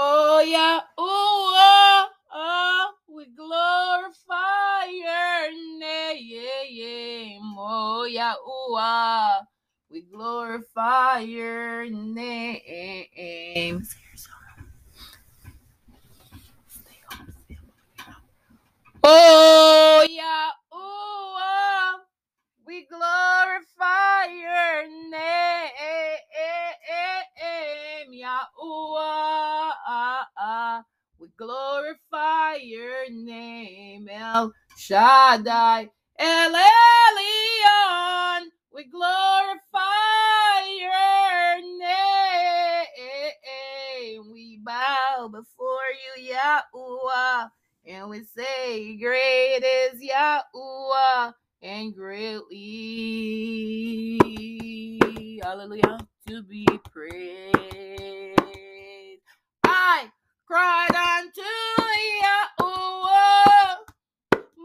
Oh yeah, ooh, oh, oh, we glorify your name. Oh yeah, ooh, ah, we glorify your name. Oh glorify your name, El Shaddai, El Elyon. We glorify your name. We bow before you, Yahuwah, and we say, Great is Yahuwah, and greatly, hallelujah, to be praised. I cried unto Yahuwah,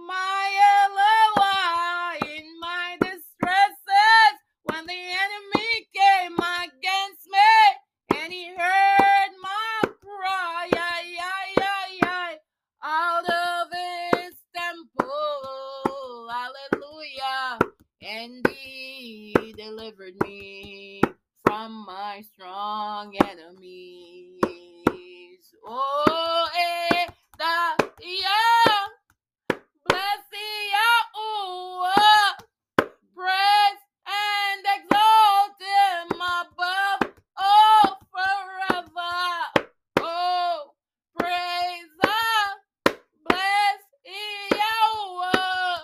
my Elohah, in my distresses, when the enemy came against me, and he heard my cry, ay, ay, ay, ay, out of his temple, hallelujah, and he delivered me from my strong enemies. Oh, eh, da, yeah. Bless the Yahuwah. Praise and exalt him above all forever. Oh, praise the bless Yahuwah.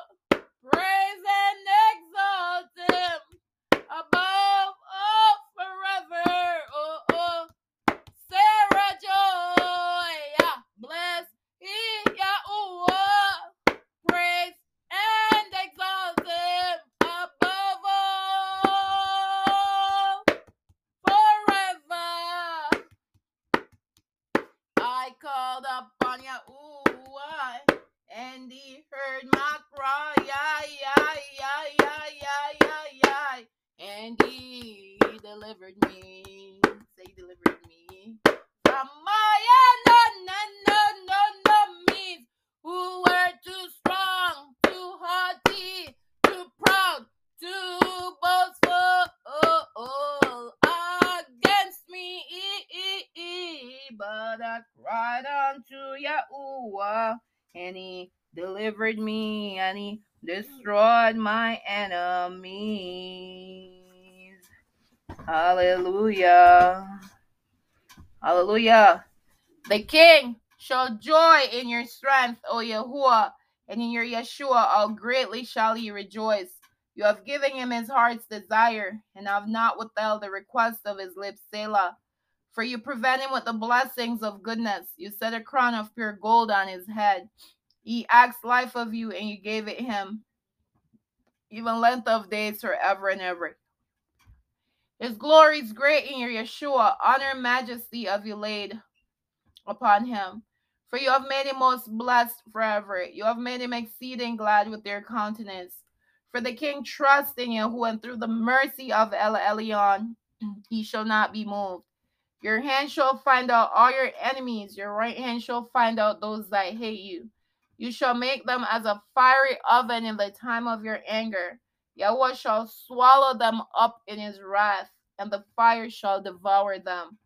Praise and exalt him above all forever. Oh, oh. Sarah Joy. yeah. Bless Yahuwah. Praise and exalt him above all forever. I called upon Yahuwah and he heard my cry, yeah, yeah, yeah, yeah, yeah, yeah, yeah, and he delivered me. Say, he delivered me from my enemies who were too strong, too haughty, too proud, too boastful oh, oh, against me. But I cried unto Yahuwah, and he delivered me, and he destroyed my enemies. Hallelujah. Hallelujah. The king shall joy in your strength, O Yahuwah, and in your Yeshua, how greatly shall he rejoice. You have given him his heart's desire, and have not withheld the request of his lips, Selah. For you prevent him with the blessings of goodness. You set a crown of pure gold on his head. He asked life of you, and you gave it him, even length of days forever and ever. His glory is great in your Yeshua. Honor and majesty have you laid upon him. For you have made him most blessed forever. You have made him exceeding glad with your countenance. For the king trusts in you, and through the mercy of El Elyon, he shall not be moved. Your hand shall find out all your enemies. Your right hand shall find out those that hate you. You shall make them as a fiery oven in the time of your anger. Yahweh shall swallow them up in his wrath, and the fire shall devour them.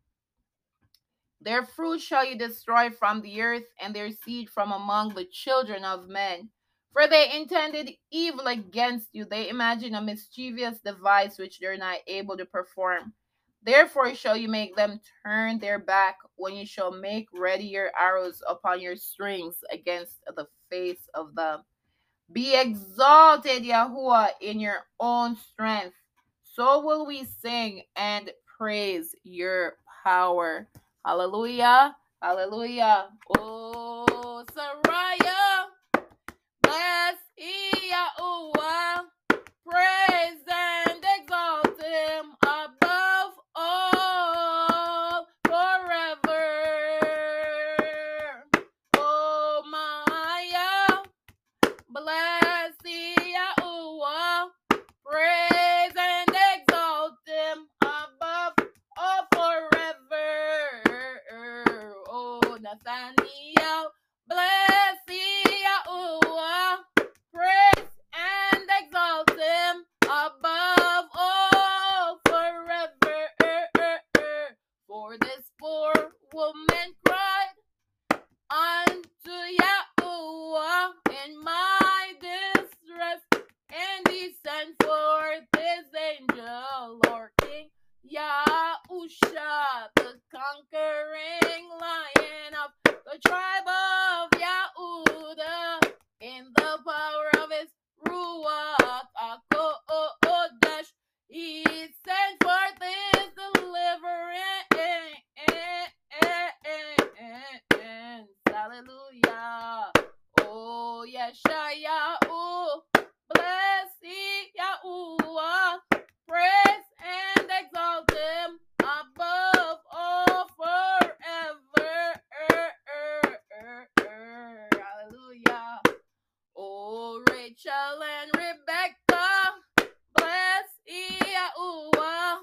Their fruit shall you destroy from the earth, and their seed from among the children of men. For they intended evil against you. They imagine a mischievous device which they're not able to perform. Therefore shall you make them turn their back when you shall make ready your arrows upon your strings against the face of them. Be exalted, Yahuwah, in your own strength. So will we sing and praise your power. Hallelujah. Hallelujah. Oh, Saraya. Bless Yahuwah. Praise and exalt him above all forever. Oh, Maya. Bless Yahuwah. Praise and exalt him above all forever. Yes, I need you. Bless Yahuwah. Praise and exalt him above all forever. For this poor woman cried unto Yahuwah in my distress, and he sent forth his angel, Lord King Yahusha, the conquering lion of the tribe of Yahuda, in the power of his Ruach HaKodesh. He sent forth his deliverance. Hallelujah. Oh, Yeshayahu. Bless Yahuwah. Praise and exalt him above all forever. Hallelujah. Oh, Rachel and Rebecca. Bless Yahuwah.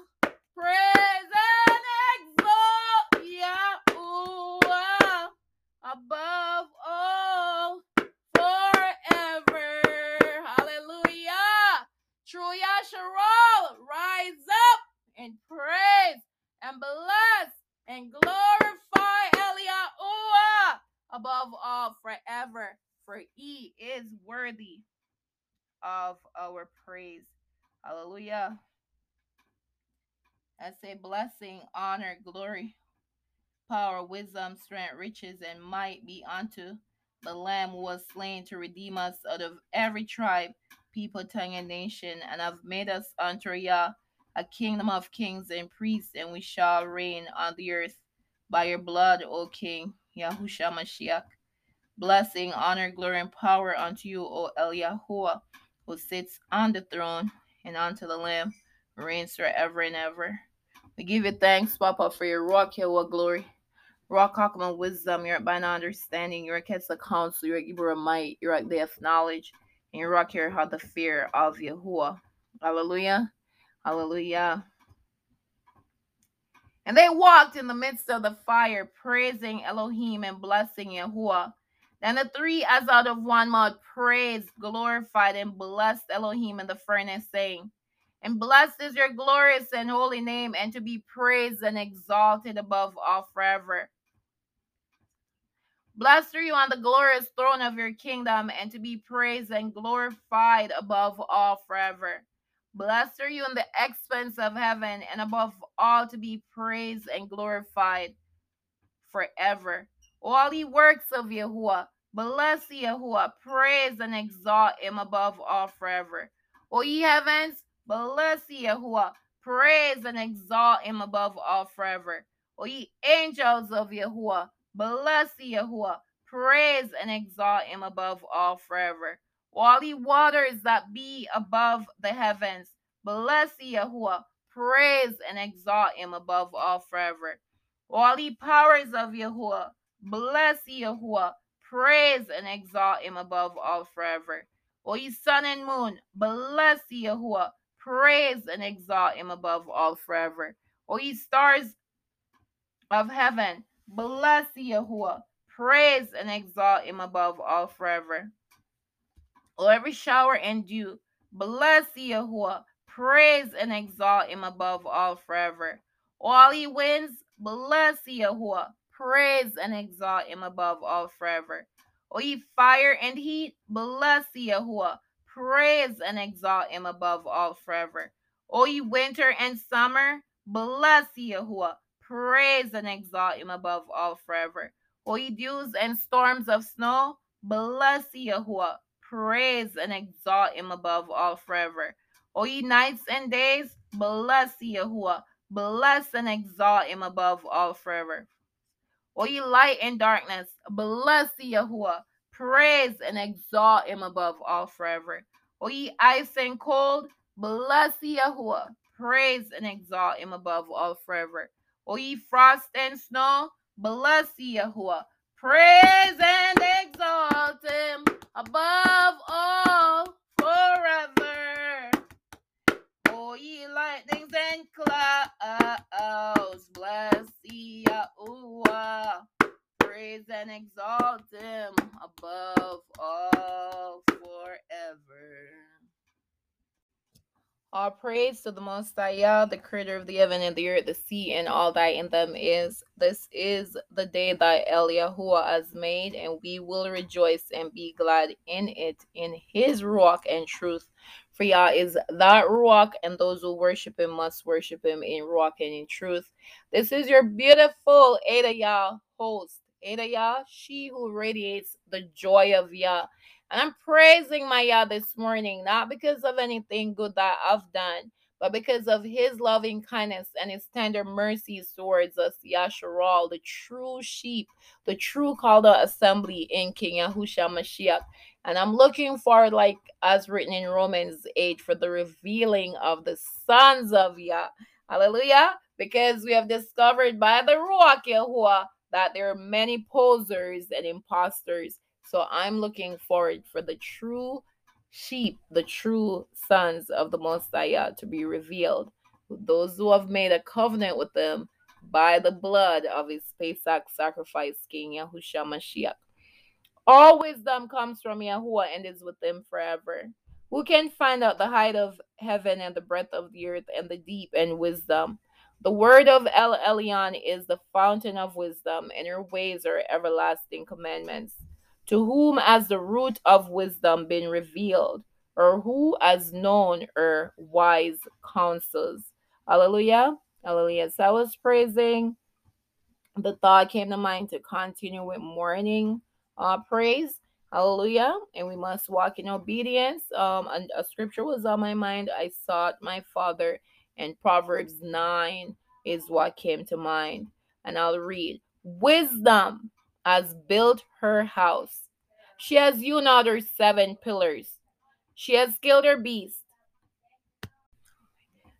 Praise and exalt Yahuwah above all forever. Hallelujah. True Yasharal, rise up and praise and bless and glorify Eliyahuah above all forever, for he is worthy of our praise. Hallelujah. I say blessing, honor, glory, power, wisdom, strength, riches, and might be unto the Lamb who was slain to redeem us out of every tribe, people, tongue, and nation, and have made us unto Yah a kingdom of kings and priests, and we shall reign on the earth by your blood, O King, Yahusha Mashiach. Blessing, honor, glory, and power unto you, O Eliyahuah, who sits on the throne, and unto the Lamb, reigns forever and ever. We give you thanks, Papa, for your rock, your glory. Rock Hakama wisdom, your by understanding, your Ketsa counsel, your Ibra might, your of knowledge, and your rock here the fear of Yahuwah. Hallelujah. Hallelujah. And they walked in the midst of the fire, praising Elohim and blessing Yahuwah. Then the three, as out of one mouth, praised, glorified, and blessed Elohim in the furnace, saying, And blessed is your glorious and holy name, and to be praised and exalted above all forever. Blessed are you on the glorious throne of your kingdom, and to be praised and glorified above all forever. Blessed are you in the expanse of heaven, and above all to be praised and glorified forever. All ye works of Yahuwah, bless Yahuwah, praise and exalt him above all forever. O ye heavens, bless Yahuwah, praise and exalt him above all forever. O ye angels of Yahuwah, bless Yahuwah, praise and exalt him above all forever. All ye waters that be above the heavens, bless Yahuwah, praise and exalt him above all forever. All ye powers of Yahuwah, bless Yahuwah, praise and exalt him above all forever. O ye sun and moon, bless Yahuwah, praise and exalt him above all forever. O ye stars of heaven, bless Yahuwah, praise and exalt him above all forever. O every shower and dew, bless Yahuwah, praise and exalt him above all forever. All ye winds, bless Yahuwah, praise and exalt him above all forever. O ye fire and heat, bless Yahuwah, praise and exalt him above all forever. O ye winter and summer, bless Yahuwah, praise and exalt him above all forever. O ye dews and storms of snow, bless Yahuwah, praise and exalt him above all forever. O ye nights and days, bless Yahuwah, bless and exalt him above all forever. O ye light and darkness, bless Yahuwah, praise and exalt him above all forever. O ye ice and cold, bless Yahuwah, praise and exalt him above all forever. O ye frost and snow, bless Yahuwah, praise and exalt him above all forever. O ye lightnings and clouds, bless Yahuwah, praise praise and exalt him above all forever. All praise to the Most High Yah, the creator of the heaven and the earth, the sea, and all that in them is. This is the day that El Yahuwah has made, and we will rejoice and be glad in it, in his rock and truth. For Yah is that rock, and those who worship him must worship him in rock and in truth. This is your beautiful Ada Yah host, Ada Yah, she who radiates the joy of Yah. And I'm praising my Yah this morning, not because of anything good that I've done, but because of his loving kindness and his tender mercies towards us, Yasharal, the true sheep, the true called out assembly in King Yahushua Mashiach. And I'm looking forward, like as written in Romans 8, for the revealing of the sons of Yah. Hallelujah. Because we have discovered by the Ruach Yahuwah that there are many posers and imposters so I'm looking forward for the true sheep, the true sons of the Messiah to be revealed. Those who have made a covenant with them by the blood of his Pesach sacrifice, King Yahushua Mashiach. All wisdom comes from Yahuwah and is with him forever. Who can find out the height of heaven and the breadth of the earth and the deep and wisdom? The word of El Elyon is the fountain of wisdom, and her ways are everlasting commandments to whom has the root of wisdom been revealed, or who has known her wise counsels? Hallelujah. Hallelujah. So I was praising. The thought came to mind to continue with morning uh, praise. Hallelujah. And we must walk in obedience. Um, and a scripture was on my mind. I sought my father, and Proverbs 9 is what came to mind. And I'll read Wisdom has built her house. She has hewn out her seven pillars. She has killed her beast.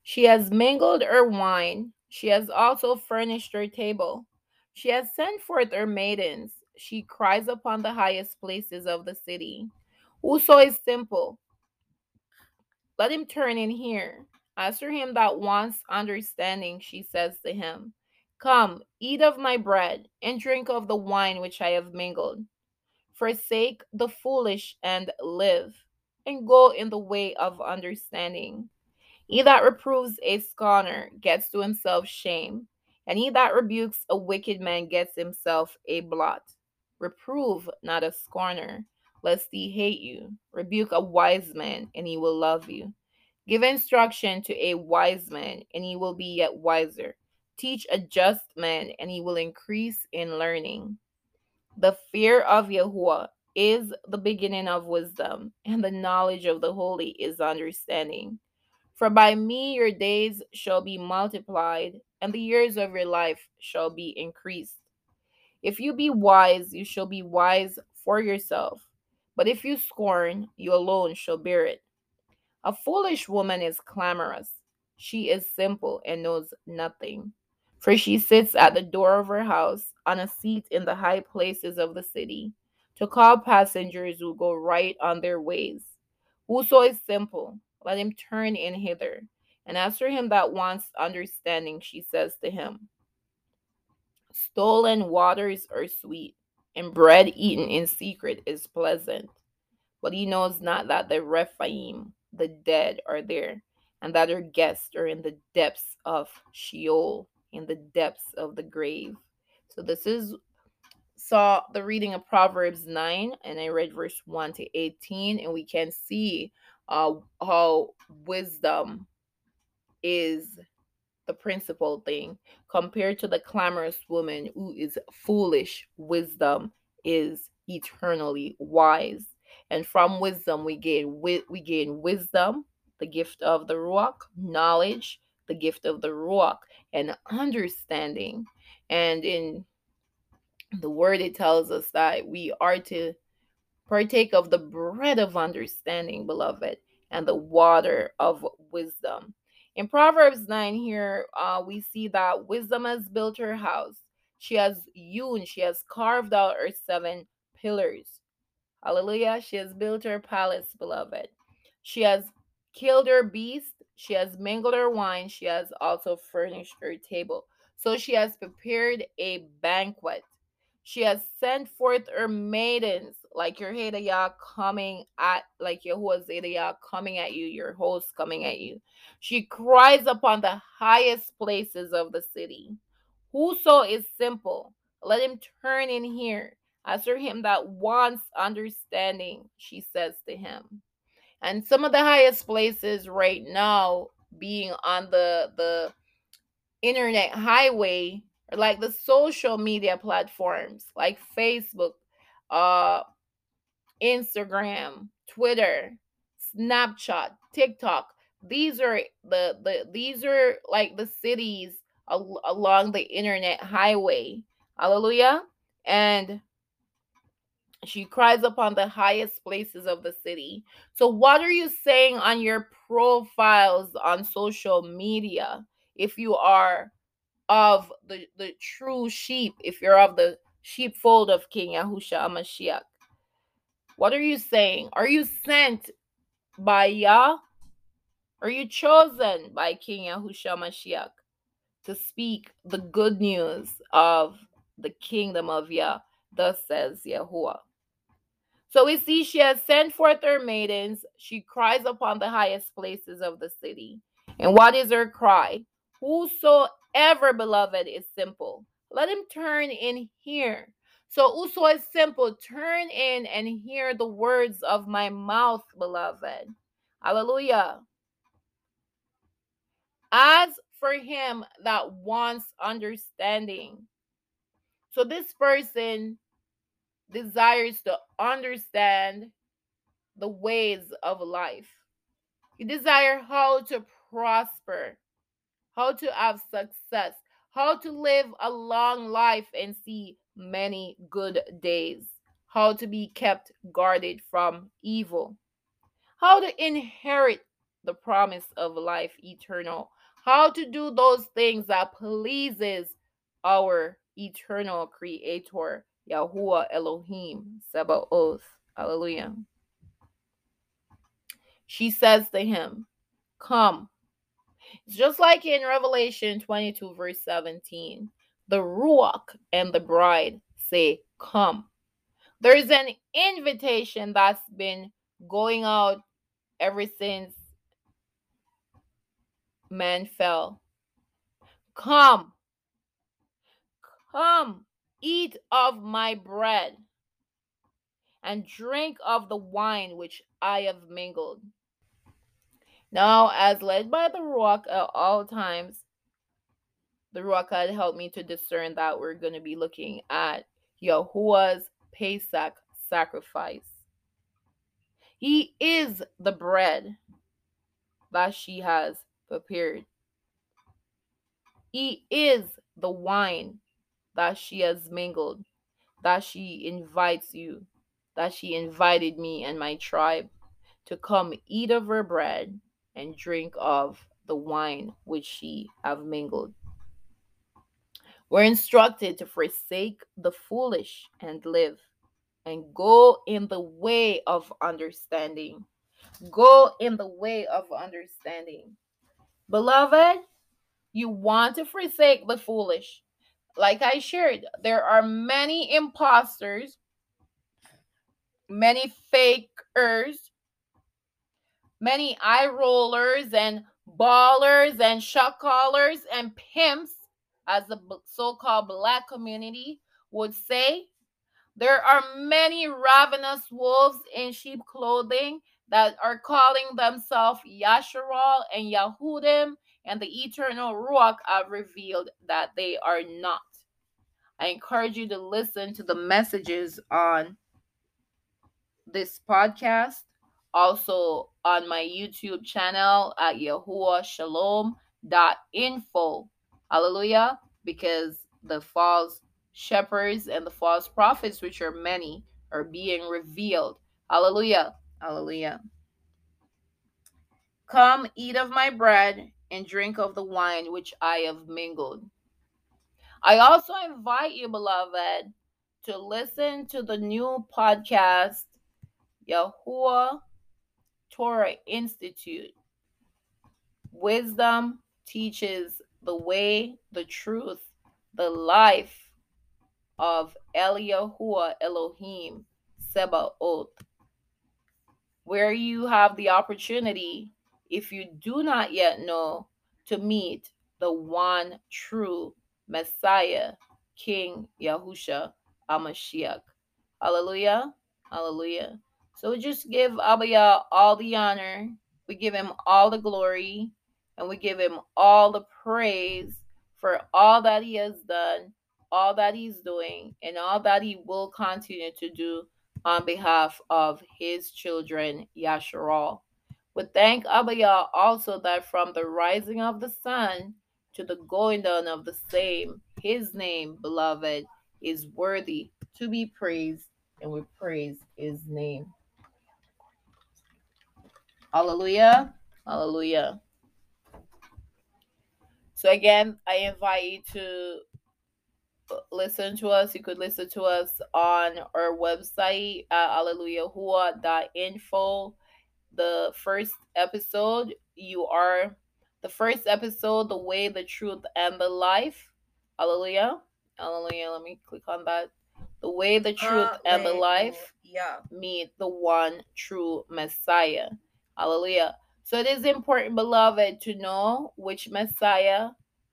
She has mingled her wine. She has also furnished her table. She has sent forth her maidens. She cries upon the highest places of the city. Whoso is simple, let him turn in here. As for him that wants understanding, she says to him, Come, eat of my bread, and drink of the wine which I have mingled. Forsake the foolish and live, and go in the way of understanding. He that reproves a scorner gets to himself shame, and he that rebukes a wicked man gets himself a blot. Reprove not a scorner, lest he hate you. Rebuke a wise man, and he will love you. Give instruction to a wise man, and he will be yet wiser. Teach adjustment, and he will increase in learning. The fear of Yahuwah is the beginning of wisdom, and the knowledge of the holy is understanding. For by me your days shall be multiplied, and the years of your life shall be increased. If you be wise, you shall be wise for yourself. But if you scorn, you alone shall bear it. A foolish woman is clamorous. She is simple and knows nothing. For she sits at the door of her house on a seat in the high places of the city to call passengers who go right on their ways. Whoso is simple, let him turn in hither. And as for him that wants understanding, she says to him, Stolen waters are sweet, and bread eaten in secret is pleasant. But he knows not that the Rephaim, the dead, are there, and that her guests are in the depths of Sheol in the depths of the grave. So this is saw the reading of Proverbs 9 and I read verse 1 to 18 and we can see uh, how wisdom is the principal thing compared to the clamorous woman who is foolish. Wisdom is eternally wise. And from wisdom we gain we gain wisdom the gift of the ruach knowledge the gift of the ruach and understanding. And in the word, it tells us that we are to partake of the bread of understanding, beloved, and the water of wisdom. In Proverbs 9, here uh, we see that wisdom has built her house. She has hewn, she has carved out her seven pillars. Hallelujah. She has built her palace, beloved. She has killed her beast she has mingled her wine. She has also furnished her table. So she has prepared a banquet. She has sent forth her maidens, like your Hedayah coming at, like Yahuwah Zedayah coming at you, your host coming at you. She cries upon the highest places of the city. Whoso is simple, let him turn in here. As for him that wants understanding, she says to him. And some of the highest places right now being on the the internet highway like the social media platforms like Facebook, uh Instagram, Twitter, Snapchat, TikTok. These are the the these are like the cities al- along the internet highway. Hallelujah. And she cries upon the highest places of the city. So, what are you saying on your profiles on social media if you are of the, the true sheep, if you're of the sheepfold of King Yahusha Mashiach? What are you saying? Are you sent by Yah? Are you chosen by King Yahusha Mashiach to speak the good news of the kingdom of Yah? Thus says Yahuwah. So we see she has sent forth her maidens. She cries upon the highest places of the city. And what is her cry? Whosoever, beloved, is simple, let him turn in here. So, whoso is simple, turn in and hear the words of my mouth, beloved. Hallelujah. As for him that wants understanding. So, this person desires to understand the ways of life. You desire how to prosper, how to have success, how to live a long life and see many good days, how to be kept guarded from evil, how to inherit the promise of life eternal, how to do those things that pleases our eternal creator Yahuwah Elohim Sabaoth. Hallelujah. She says to him, Come. It's just like in Revelation 22, verse 17. The Ruach and the bride say, Come. There's an invitation that's been going out ever since man fell. Come. Come Eat of my bread and drink of the wine which I have mingled. Now, as led by the Ruach at all times, the Ruach had helped me to discern that we're going to be looking at Yahuwah's Pesach sacrifice. He is the bread that she has prepared. He is the wine that she has mingled, that she invites you, that she invited me and my tribe to come eat of her bread and drink of the wine which she have mingled. We're instructed to forsake the foolish and live and go in the way of understanding. Go in the way of understanding. Beloved, you want to forsake the foolish like I shared, there are many imposters, many fakers, many eye rollers and ballers and shot callers and pimps, as the so called black community would say. There are many ravenous wolves in sheep clothing that are calling themselves Yasharal and Yahudim and the eternal Ruach have revealed that they are not. I encourage you to listen to the messages on this podcast, also on my YouTube channel at yahuwahshalom.info. Hallelujah. Because the false shepherds and the false prophets, which are many, are being revealed. Hallelujah. Hallelujah. Come, eat of my bread and drink of the wine which I have mingled. I also invite you, beloved, to listen to the new podcast, Yahuwah Torah Institute. Wisdom teaches the way, the truth, the life of Eliyahuah Elohim Sebaoth, where you have the opportunity, if you do not yet know, to meet the one true Messiah, King Yahusha Amashiach. Hallelujah. Hallelujah. So we just give Abaya all the honor. We give him all the glory and we give him all the praise for all that he has done, all that he's doing, and all that he will continue to do on behalf of his children, Yasharal. We thank Abaya also that from the rising of the sun to the going down of the same, his name, beloved, is worthy to be praised, and we praise his name. Hallelujah. Hallelujah. So again, I invite you to uh, listen to us. You could listen to us on our website at alleluiahua.info. The first episode, you are the first episode, The Way, the Truth, and the Life. Hallelujah. Hallelujah. Let me click on that. The way, the truth, and the life Yeah. meet the one true Messiah. Hallelujah. So it is important, beloved, to know which Messiah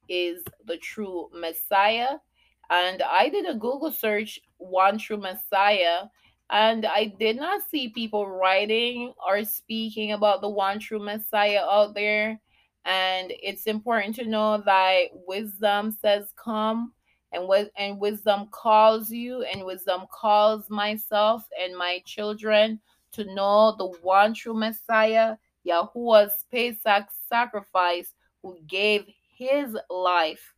is the true Messiah. And I did a Google search, one true Messiah, and I did not see people writing or speaking about the one true Messiah out there. And it's important to know that wisdom says, Come and with and wisdom calls you and wisdom calls myself and my children to know the one true messiah yahuwah's pesach sacrifice who gave his life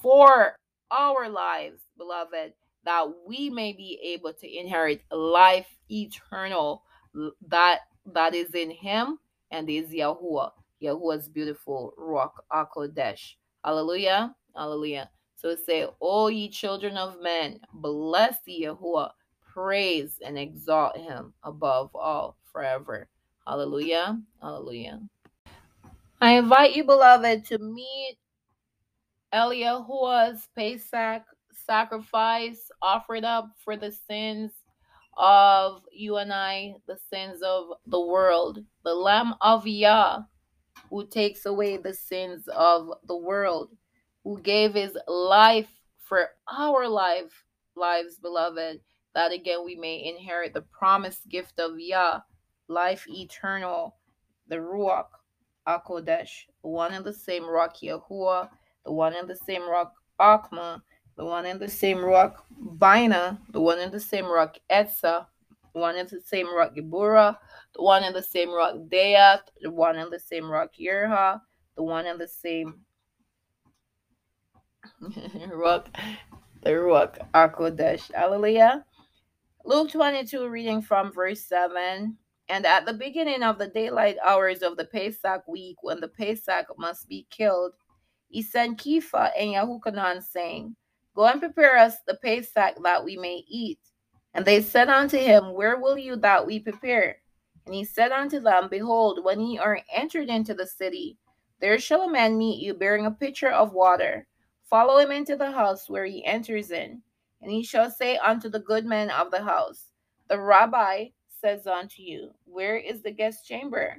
for our lives beloved that we may be able to inherit life eternal that that is in him and is yahuwah yahuwah's beautiful Ruach HaKodesh hallelujah hallelujah so say, O ye children of men, bless the Yahuwah, praise and exalt him above all forever. Hallelujah. Hallelujah. I invite you, beloved, to meet Eliyahuah's Pesach sacrifice offered up for the sins of you and I, the sins of the world. The Lamb of Yah, who takes away the sins of the world who gave his life for our life, lives, beloved, that again we may inherit the promised gift of Yah, life eternal, the Ruach, Akodesh, the one and the same Ruach Yahuwah, the one and the same Ruach Akma, the one in the same Ruach Bina, the one in the same Ruach Etza, the one in the same Ruach Gibura, the one in the same rock Death, the one in the same Ruach Yerha, the one in the same rock, the rock, Akodesh. Hallelujah. Luke 22, reading from verse 7. And at the beginning of the daylight hours of the Pesach week, when the Pesach must be killed, he sent Kepha and Yahukanan, saying, Go and prepare us the Pesach that we may eat. And they said unto him, Where will you that we prepare? And he said unto them, Behold, when ye are entered into the city, there shall a man meet you bearing a pitcher of water. Follow him into the house where he enters in. And he shall say unto the good man of the house, The rabbi says unto you, Where is the guest chamber,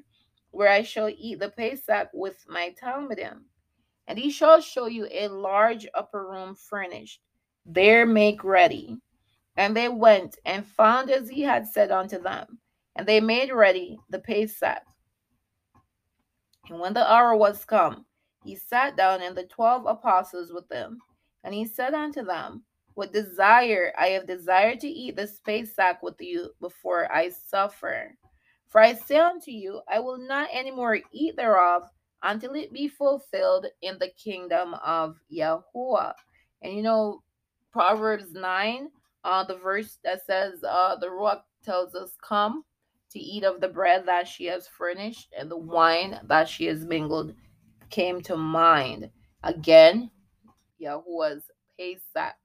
where I shall eat the Pesach with my Talmudim? And he shall show you a large upper room furnished. There make ready. And they went and found as he had said unto them. And they made ready the Pesach. And when the hour was come, he sat down and the twelve apostles with him. And he said unto them, With desire I have desired to eat this Pesach with you before I suffer. For I say unto you, I will not any more eat thereof until it be fulfilled in the kingdom of Yahuwah. And you know, Proverbs 9, uh, the verse that says, uh, the Ruach tells us, Come to eat of the bread that she has furnished and the wine that she has mingled came to mind. Again, Yahuwah's Pesach.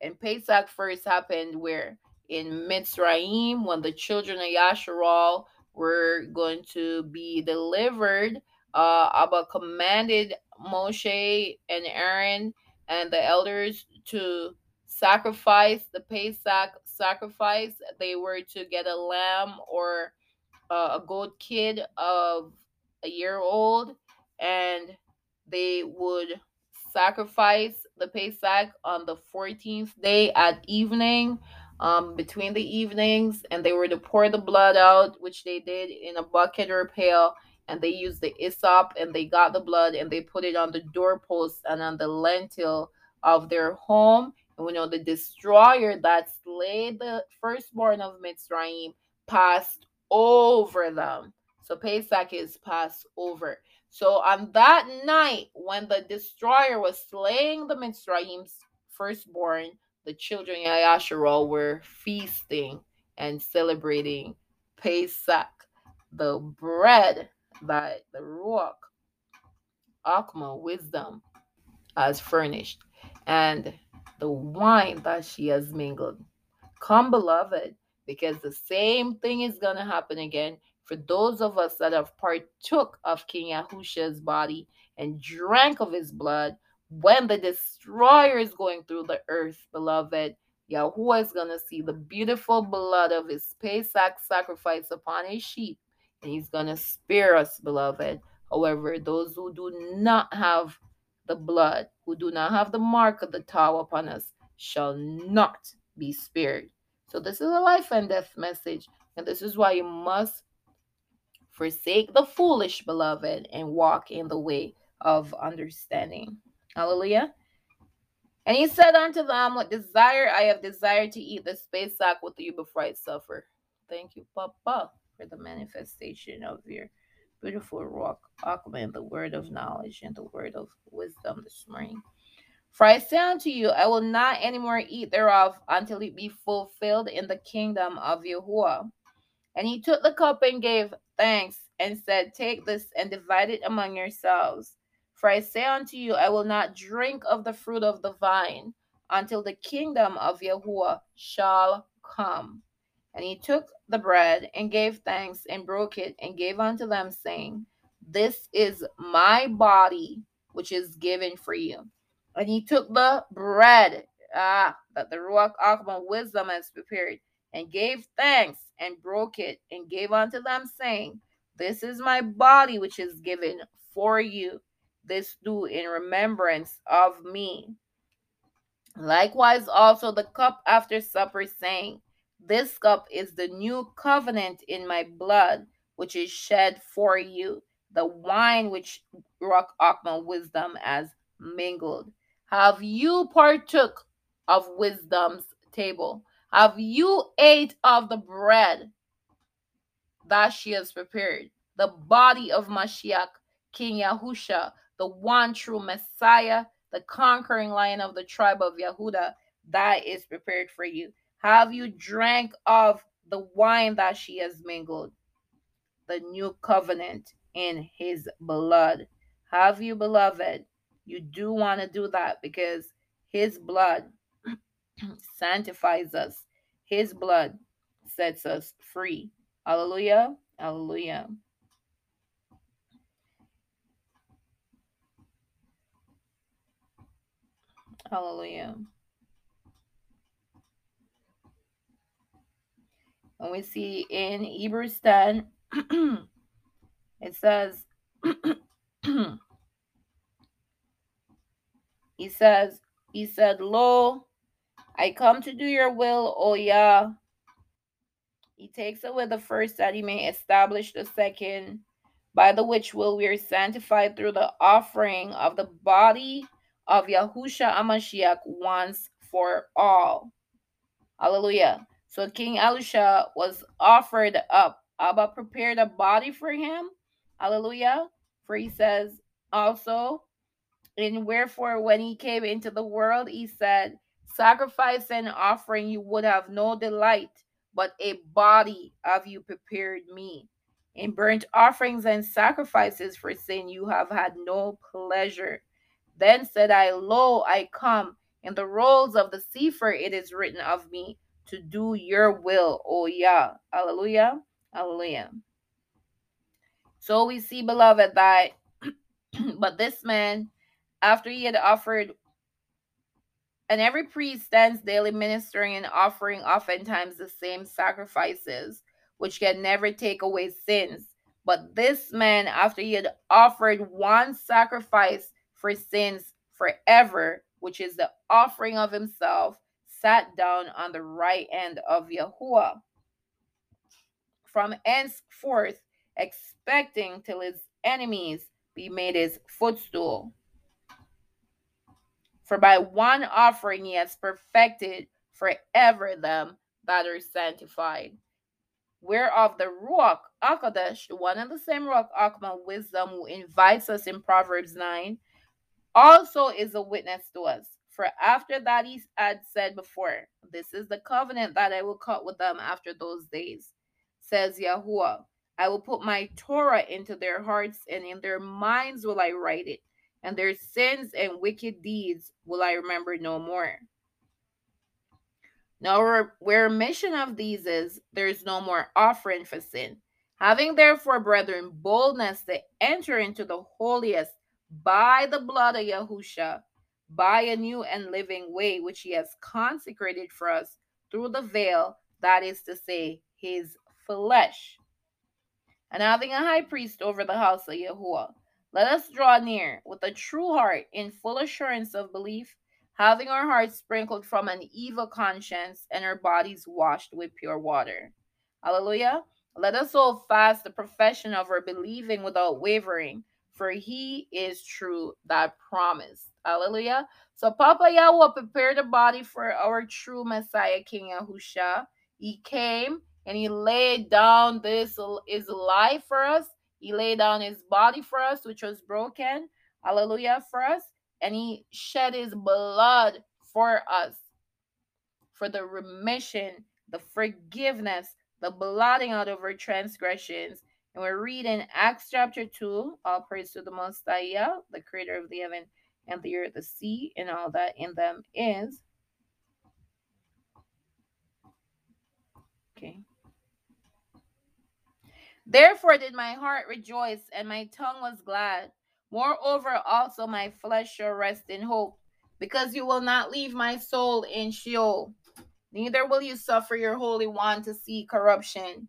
And Pesach first happened where? In Mitzrayim, when the children of Yasharal were going to be delivered. Uh, Abba commanded Moshe and Aaron and the elders to sacrifice, the Pesach sacrifice, they were to get a lamb or uh, a goat kid of a year old, and they would sacrifice the Pesach on the 14th day at evening, um, between the evenings, and they were to pour the blood out, which they did in a bucket or a pail, and they used the hyssop and they got the blood and they put it on the doorpost and on the lintel of their home. And we know the destroyer that slayed the firstborn of Mitzrayim passed over them. So Pesach is passed over. So on that night, when the destroyer was slaying the Mitzrayim's firstborn, the children of Yasharal were feasting and celebrating Pesach, the bread that the Ruach, Akma, wisdom, has furnished, and the wine that she has mingled. Come, beloved, because the same thing is going to happen again for those of us that have partook of King Yahusha's body and drank of his blood when the destroyer is going through the earth, beloved. Yahuwah is going to see the beautiful blood of his Pesach sacrifice upon his sheep and he's going to spare us, beloved. However, those who do not have the blood, who do not have the mark of the tower upon us, shall not be spared. So, this is a life and death message, and this is why you must forsake the foolish, beloved, and walk in the way of understanding. Hallelujah. And he said unto them, What desire I have desired to eat this Pesach with you before I suffer. Thank you, Papa for the manifestation of your beautiful Ruach, Akma, the word of knowledge and the word of wisdom this morning. For I say unto you, I will not any more eat thereof until it be fulfilled in the kingdom of Yahuwah. And he took the cup and gave thanks and said, Take this and divide it among yourselves. For I say unto you, I will not drink of the fruit of the vine until the kingdom of Yahuwah shall come. And he took the bread and gave thanks and broke it and gave unto them, saying, This is my body, which is given for you. And he took the bread ah, that the Ruach Akma wisdom has prepared, and gave thanks and broke it and gave unto them, saying, This is my body, which is given for you. This do in remembrance of me. Likewise, also the cup after supper, saying, this cup is the new covenant in my blood, which is shed for you, the wine which Ruach Akma wisdom has mingled. Have you partook of wisdom's table? Have you ate of the bread that she has prepared? The body of Mashiach, King Yahusha, the one true Messiah, the conquering lion of the tribe of Yehuda, that is prepared for you. Have you drank of the wine that she has mingled? The new covenant in his blood. Have you, beloved? You do want to do that because his blood sanctifies us, his blood sets us free. Hallelujah. Hallelujah. Hallelujah. And we see in Hebrews 10, it says, he says, he said, Lo, I come to do your will, O Yah. He takes away the first that he may establish the second, by the which will we are sanctified through the offering of the body of Yahusha Amashiach once for all. Hallelujah. So King Yahusha was offered up. Abba prepared a body for him. Hallelujah. For he says also, and wherefore when he came into the world, he said, Sacrifice and offering you would have no delight, but a body have you prepared me. In burnt offerings and sacrifices for sin you have had no pleasure. Then said I, Lo, I come. In the rolls of the Sefer it is written of me, to do your will, oh yeah. Hallelujah. Hallelujah. So we see, beloved, that but this man, after he had offered And every priest stands daily ministering and offering oftentimes the same sacrifices, which can never take away sins. But this man, after he had offered one sacrifice for sins forever, which is the offering of himself, sat down on the right hand of Yahuwah. From henceforth, expecting till his enemies be made his footstool. For by one offering he has perfected forever them that are sanctified. Whereof the Ruach HaKodesh, the one and the same Ruach Akma wisdom who invites us in Proverbs 9, also is a witness to us. For after that he had said before, This is the covenant that I will cut with them after those days, says Yahuwah. I will put my Torah into their hearts, and in their minds will I write it, and their sins and wicked deeds will I remember no more. Now, where remission of these is, there is no more offering for sin. Having therefore, brethren, boldness to enter into the holiest by the blood of Yahusha, by a new and living way which he has consecrated for us through the veil, that is to say, his flesh. And having a high priest over the house of Yahuwah, let us draw near with a true heart in full assurance of belief, having our hearts sprinkled from an evil conscience and our bodies washed with pure water. Hallelujah. Let us hold fast the profession of our believing without wavering, for he is true that promised. Hallelujah. So Papa Yahweh prepared a body for our true Messiah, King Yahusha. He came and he laid down this his life for us. He laid down his body for us, which was broken. Hallelujah for us. And he shed his blood for us for the remission, the forgiveness, the blotting out of our transgressions. And we're reading Acts chapter 2. All praise to the Most High, the creator of the heaven and the earth, the sea, and all that in them is. Okay. Therefore did my heart rejoice, and my tongue was glad. Moreover, also my flesh shall rest in hope, because you will not leave my soul in Sheol, neither will you suffer your Holy One to see corruption.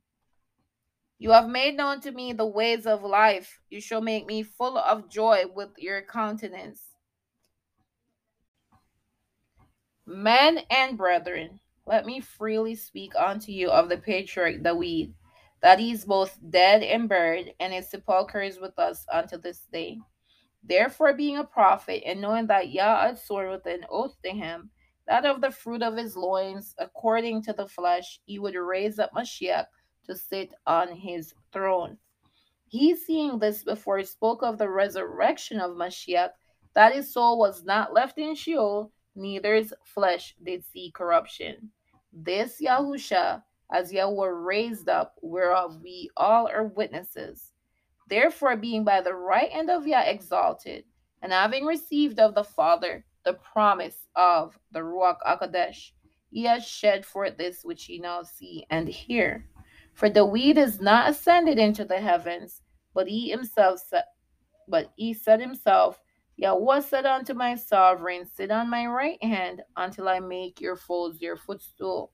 You have made known to me the ways of life. You shall make me full of joy with your countenance. Men and brethren, let me freely speak unto you of the patriarch David, that he is both dead and buried, and his sepulchre is with us unto this day. Therefore, being a prophet, and knowing that Yah had sworn with an oath to him, that of the fruit of his loins, according to the flesh, he would raise up Mashiach to sit on his throne. He, seeing this before, spoke of the resurrection of Mashiach, that his soul was not left in Sheol, neither his flesh did see corruption. This Yahusha, as Yahweh raised up, whereof we all are witnesses. Therefore, being by the right hand of Yah exalted, and having received of the Father the promise of the Ruach HaKodesh, he has shed forth this which ye now see and hear. For the weed is not ascended into the heavens, but he himself but he said himself, Yahweh said unto my sovereign, Sit on my right hand until I make your foes your footstool.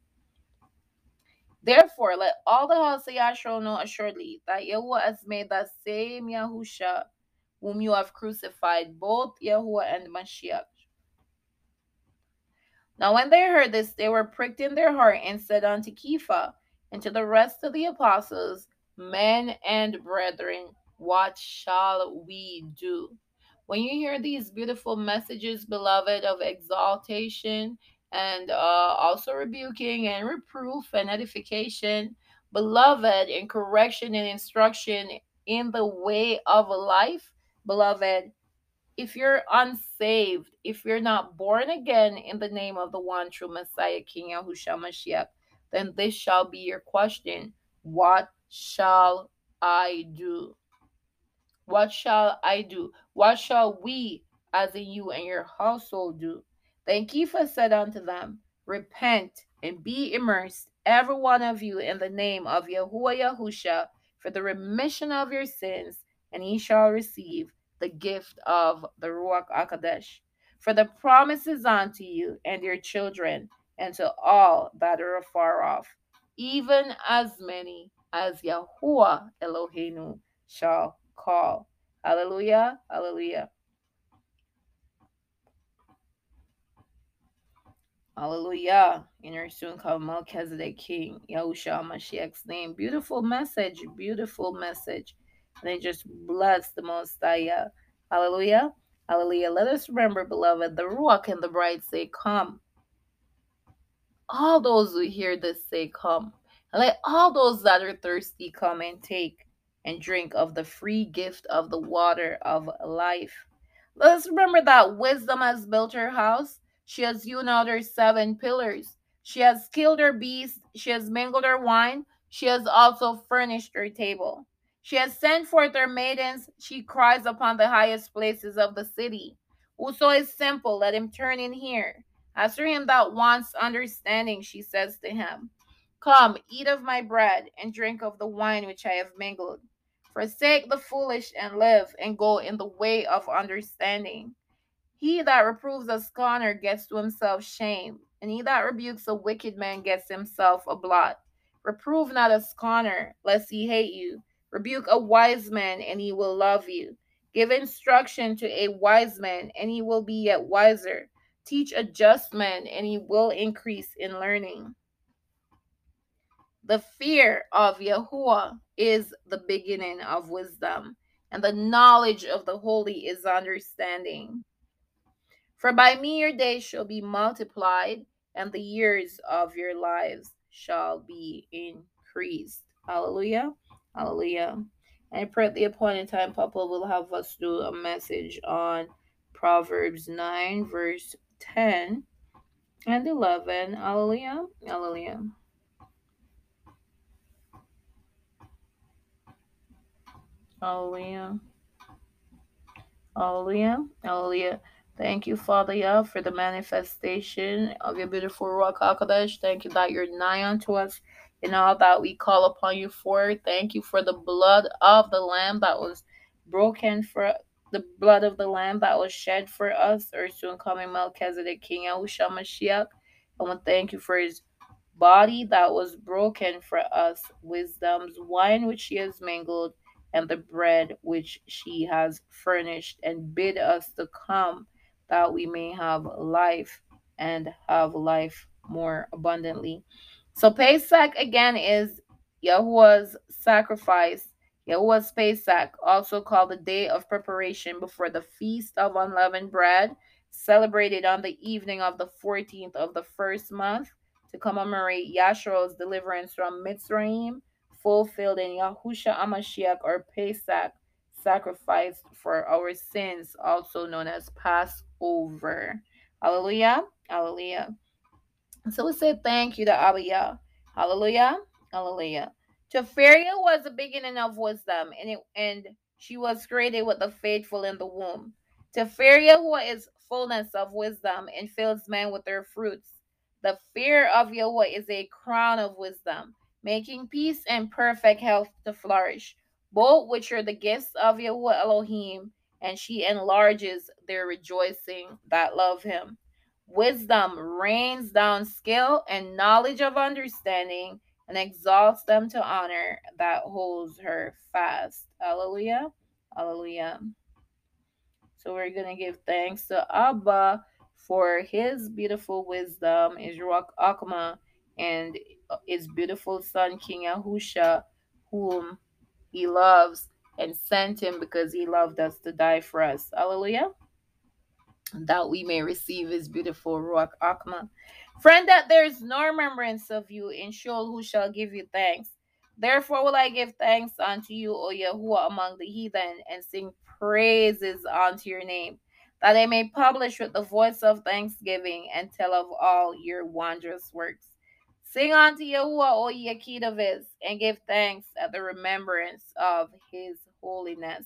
Therefore, let all the house of Yahshua know assuredly that Yahweh has made that same Yahusha whom you have crucified, both Yahweh and Mashiach. Now, when they heard this, they were pricked in their heart and said unto Kepha and to the rest of the apostles, Men and brethren, what shall we do? When you hear these beautiful messages, beloved, of exaltation and uh, also rebuking and reproof and edification, beloved, in correction and instruction in the way of life, beloved, if you're unsaved, if you're not born again in the name of the one true Messiah, King Yahushua Mashiach, then this shall be your question What shall I do? What shall I do? What shall we, as in you and your household, do? Then Kepha said unto them, Repent and be immersed, every one of you, in the name of Yahuwah Yahusha, for the remission of your sins, and ye shall receive the gift of the Ruach HaKodesh. For the promises unto you and your children, and to all that are afar off, even as many as Yahuwah Eloheinu shall call. Hallelujah, hallelujah. Hallelujah. In your soon come Melchizedek King, Yahushua Mashiach's name. Beautiful message, beautiful message. And they just bless the Most High. Hallelujah. Hallelujah. Let us remember, beloved, the Ruach and the bride say, Come. All those who hear this say, Come. And let all those that are thirsty come and take and drink of the free gift of the water of life. Let us remember that wisdom has built her house. She has hewn out her seven pillars. She has killed her beasts. She has mingled her wine. She has also furnished her table. She has sent forth her maidens. She cries upon the highest places of the city. Whoso is simple, let him turn in here. As for him that wants understanding, she says to him, Come, eat of my bread, and drink of the wine which I have mingled. Forsake the foolish and live, and go in the way of understanding. He that reproves a scorner gets to himself shame, and he that rebukes a wicked man gets himself a blot. Reprove not a scorner, lest he hate you. Rebuke a wise man, and he will love you. Give instruction to a wise man, and he will be yet wiser. Teach a just man, and he will increase in learning. The fear of Yahuwah is the beginning of wisdom, and the knowledge of the holy is understanding. For by me your days shall be multiplied, and the years of your lives shall be increased. Hallelujah. Hallelujah. And I pray at the appointed time, Papa will have us do a message on Proverbs 9, verse 10 and 11. Hallelujah. Hallelujah. Hallelujah. Hallelujah. Hallelujah. Thank you, Father Yah, for the manifestation of your beautiful Ruach HaKodesh. Thank you that you're nigh unto us in all that we call upon you for. Thank you for the blood of the Lamb that was broken for the blood of the Lamb that was shed for us, or soon coming Melchizedek King Yahushua Mashiach. I want to thank you for his body that was broken for us, wisdom's wine which he has mingled, and the bread which she has furnished, and bid us to come that we may have life and have life more abundantly. So Pesach again is Yahuwah's sacrifice, Yahuwah's Pesach, also called the day of preparation before the feast of unleavened bread, celebrated on the evening of the 14th of the first month to commemorate Yahshua's deliverance from Mitzrayim, fulfilled in Yahusha HaMashiach or Pesach, sacrificed for our sins, also known as Passover. Hallelujah. Hallelujah. So we say thank you to Abiyah. Hallelujah. Hallelujah. Teferia was the beginning of wisdom, and it and she was created with the faithful in the womb. Teferia who is fullness of wisdom and fills men with their fruits. The fear of Yahweh is a crown of wisdom, making peace and perfect health to flourish, both which are the gifts of Yahweh Elohim, and she enlarges their rejoicing that love him. Wisdom rains down skill and knowledge of understanding and exalts them to honor that holds her fast. Hallelujah. Hallelujah. So we're going to give thanks to Abba for his beautiful wisdom, his Ruach Akma, and his beautiful son, King Yahusha, whom he loves and sent him because he loved us to die for us. Hallelujah. That we may receive his beautiful Ruach Akma. Friend, that there is no remembrance of you in Sheol who shall give you thanks. Therefore will I give thanks unto you, O Yahuwah, among the heathen, and sing praises unto your name, that I may publish with the voice of thanksgiving and tell of all your wondrous works. Sing unto Yahuwah, O ye Akedaviz, and give thanks at the remembrance of his holiness.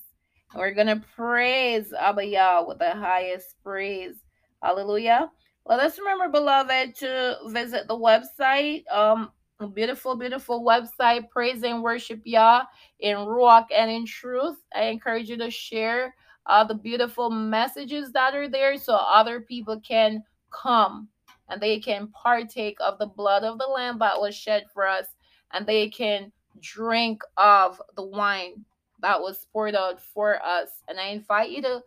And we're going to praise Abba Yah with the highest praise. Hallelujah. Well, Let us remember, beloved, to visit the website. Um, beautiful, beautiful website, praise and worship Yah in Ruach and in truth. I encourage you to share all the beautiful messages that are there so other people can come and they can partake of the blood of the lamb that was shed for us and they can drink of the wine that was poured out for us. And i invite you to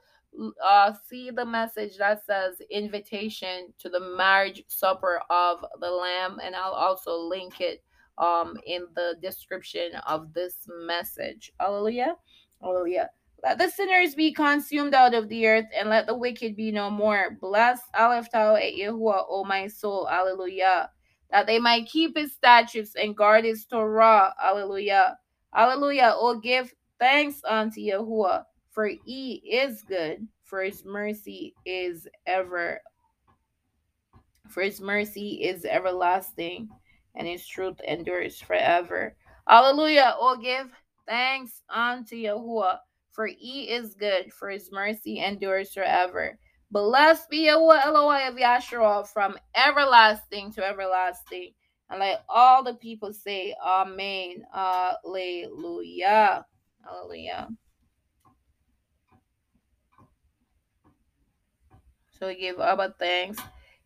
uh, see the message that says invitation to the marriage supper of the lamb and i'll also link it um in the description of this message. Hallelujah. Hallelujah let the sinners be consumed out of the earth, and let the wicked be no more. Bless Aleph Tau et Yahuwah, O my soul. Hallelujah. That they might keep his statutes and guard his Torah. Hallelujah. Hallelujah. Oh, give thanks unto Yahuwah, for he is good, for his mercy is ever for his mercy is everlasting, and his truth endures forever. Hallelujah. Oh, give thanks unto Yahuwah, for he is good, for his mercy endures forever. Blessed be Yahuwah Elohai of Yahshua from everlasting to everlasting. And let all the people say, Amen. Hallelujah. Hallelujah. So we give Abba thanks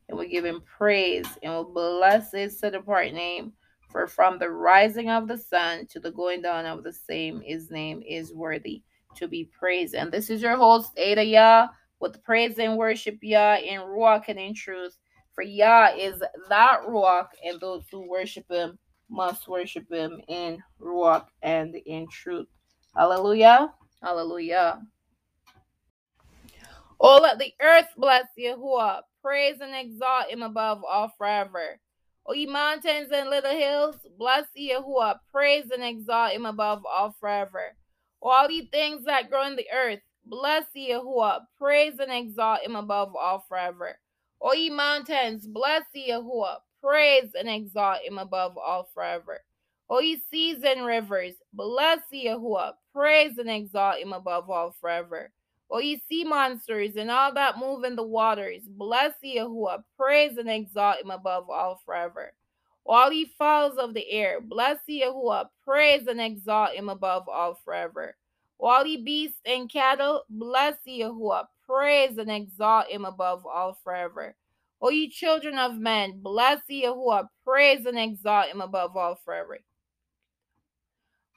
and we give him praise and we bless his set apart name. For from the rising of the sun to the going down of the same, his name is worthy to be praised. And this is your host, Ada Yah, with praise and worship Yah in Ruach and in truth. For Yah is that Ruach, and those who worship him must worship him in Ruach and in truth. Hallelujah. Hallelujah. Oh, let the earth bless Yahuwah. Praise and exalt him above all forever. O ye mountains and little hills, bless Yahuwah. Praise and exalt him above all forever. All ye things that grow in the earth, bless ye Yahuwah. Praise and exalt him above all forever. O ye mountains, bless ye, Yahuwah. Praise and exalt him above all forever. O ye seas and rivers, bless ye Yahuwah. Praise and exalt him above all forever. O ye sea monsters and all that move in the waters, bless ye, Yahuwah, praise and exalt him above all forever. All ye fowls of the air, bless Yahuwah, praise and exalt him above all forever. All ye beasts and cattle, bless Yahuwah, praise and exalt him above all forever. O ye children of men, bless Yahuwah, praise and exalt him above all forever.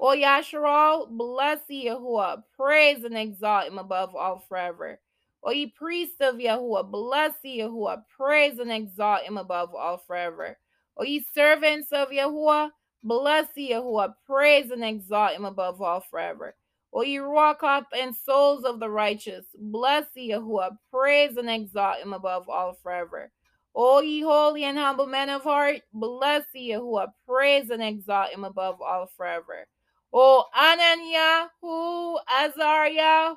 O Yasharal, bless Yahuwah, praise and exalt him above all forever. O ye priests of Yahuwah, bless Yahuwah, praise and exalt him above all forever. O ye servants of Yahuwah, bless Yahuwah, praise and exalt him above all forever. O ye Ruach and souls of the righteous, bless Yahuwah, praise and exalt him above all forever. O ye holy and humble men of heart, bless Yahuwah, praise and exalt him above all forever. O Ananiah, Azariah,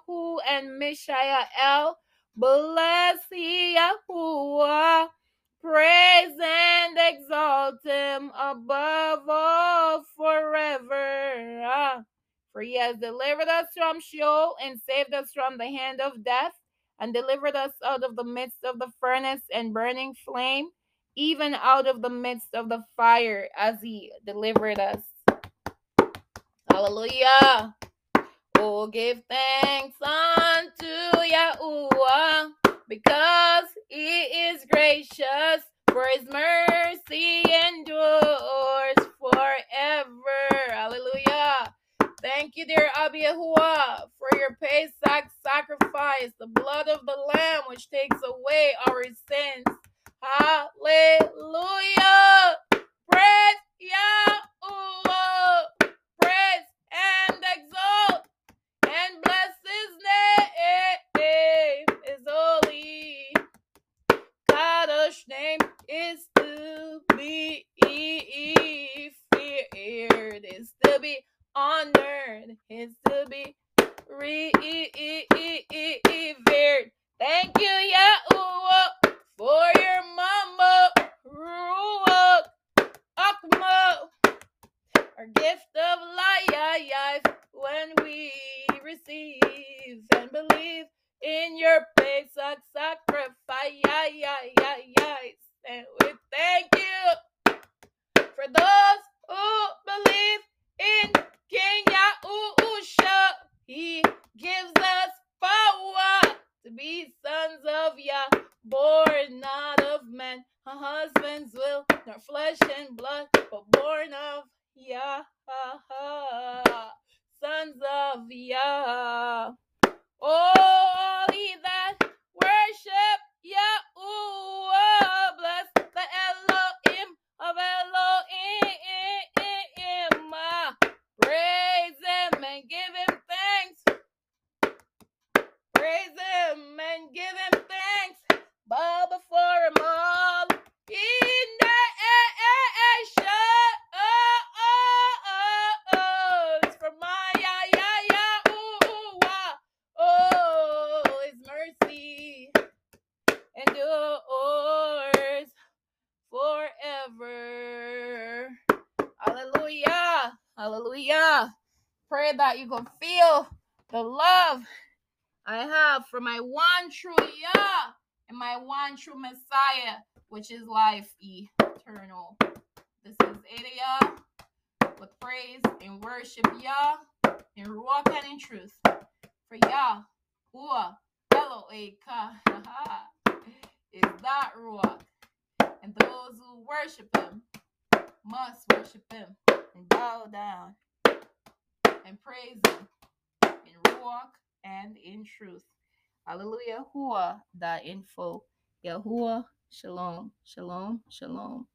and Mishael, bless Yahuwah, praise and exalt him above all forever. Ah, for he has delivered us from Sheol and saved us from the hand of death, and delivered us out of the midst of the furnace and burning flame, even out of the midst of the fire, as he delivered us. Hallelujah. Oh, give thanks unto Yahuwah because he is gracious, for his mercy endures forever. Hallelujah. Thank you, dear Yahuwah, for your Pesach sacrifice, the blood of the Lamb which takes away our sins. Hallelujah. Praise Yahuwah. Praise and exalt and bless his name is holy. God's name is to be feared, is to be honored, is to be revered. Thank you, Yahuwah, for your mama, Ruach, Akma, our gift of life when we receive and believe in your Pesach sacrifice. And we thank you for those who believe in to be sons of Yah, born not of men. a husbands will, nor flesh and blood, but born of Yah. Messiah, 是咯。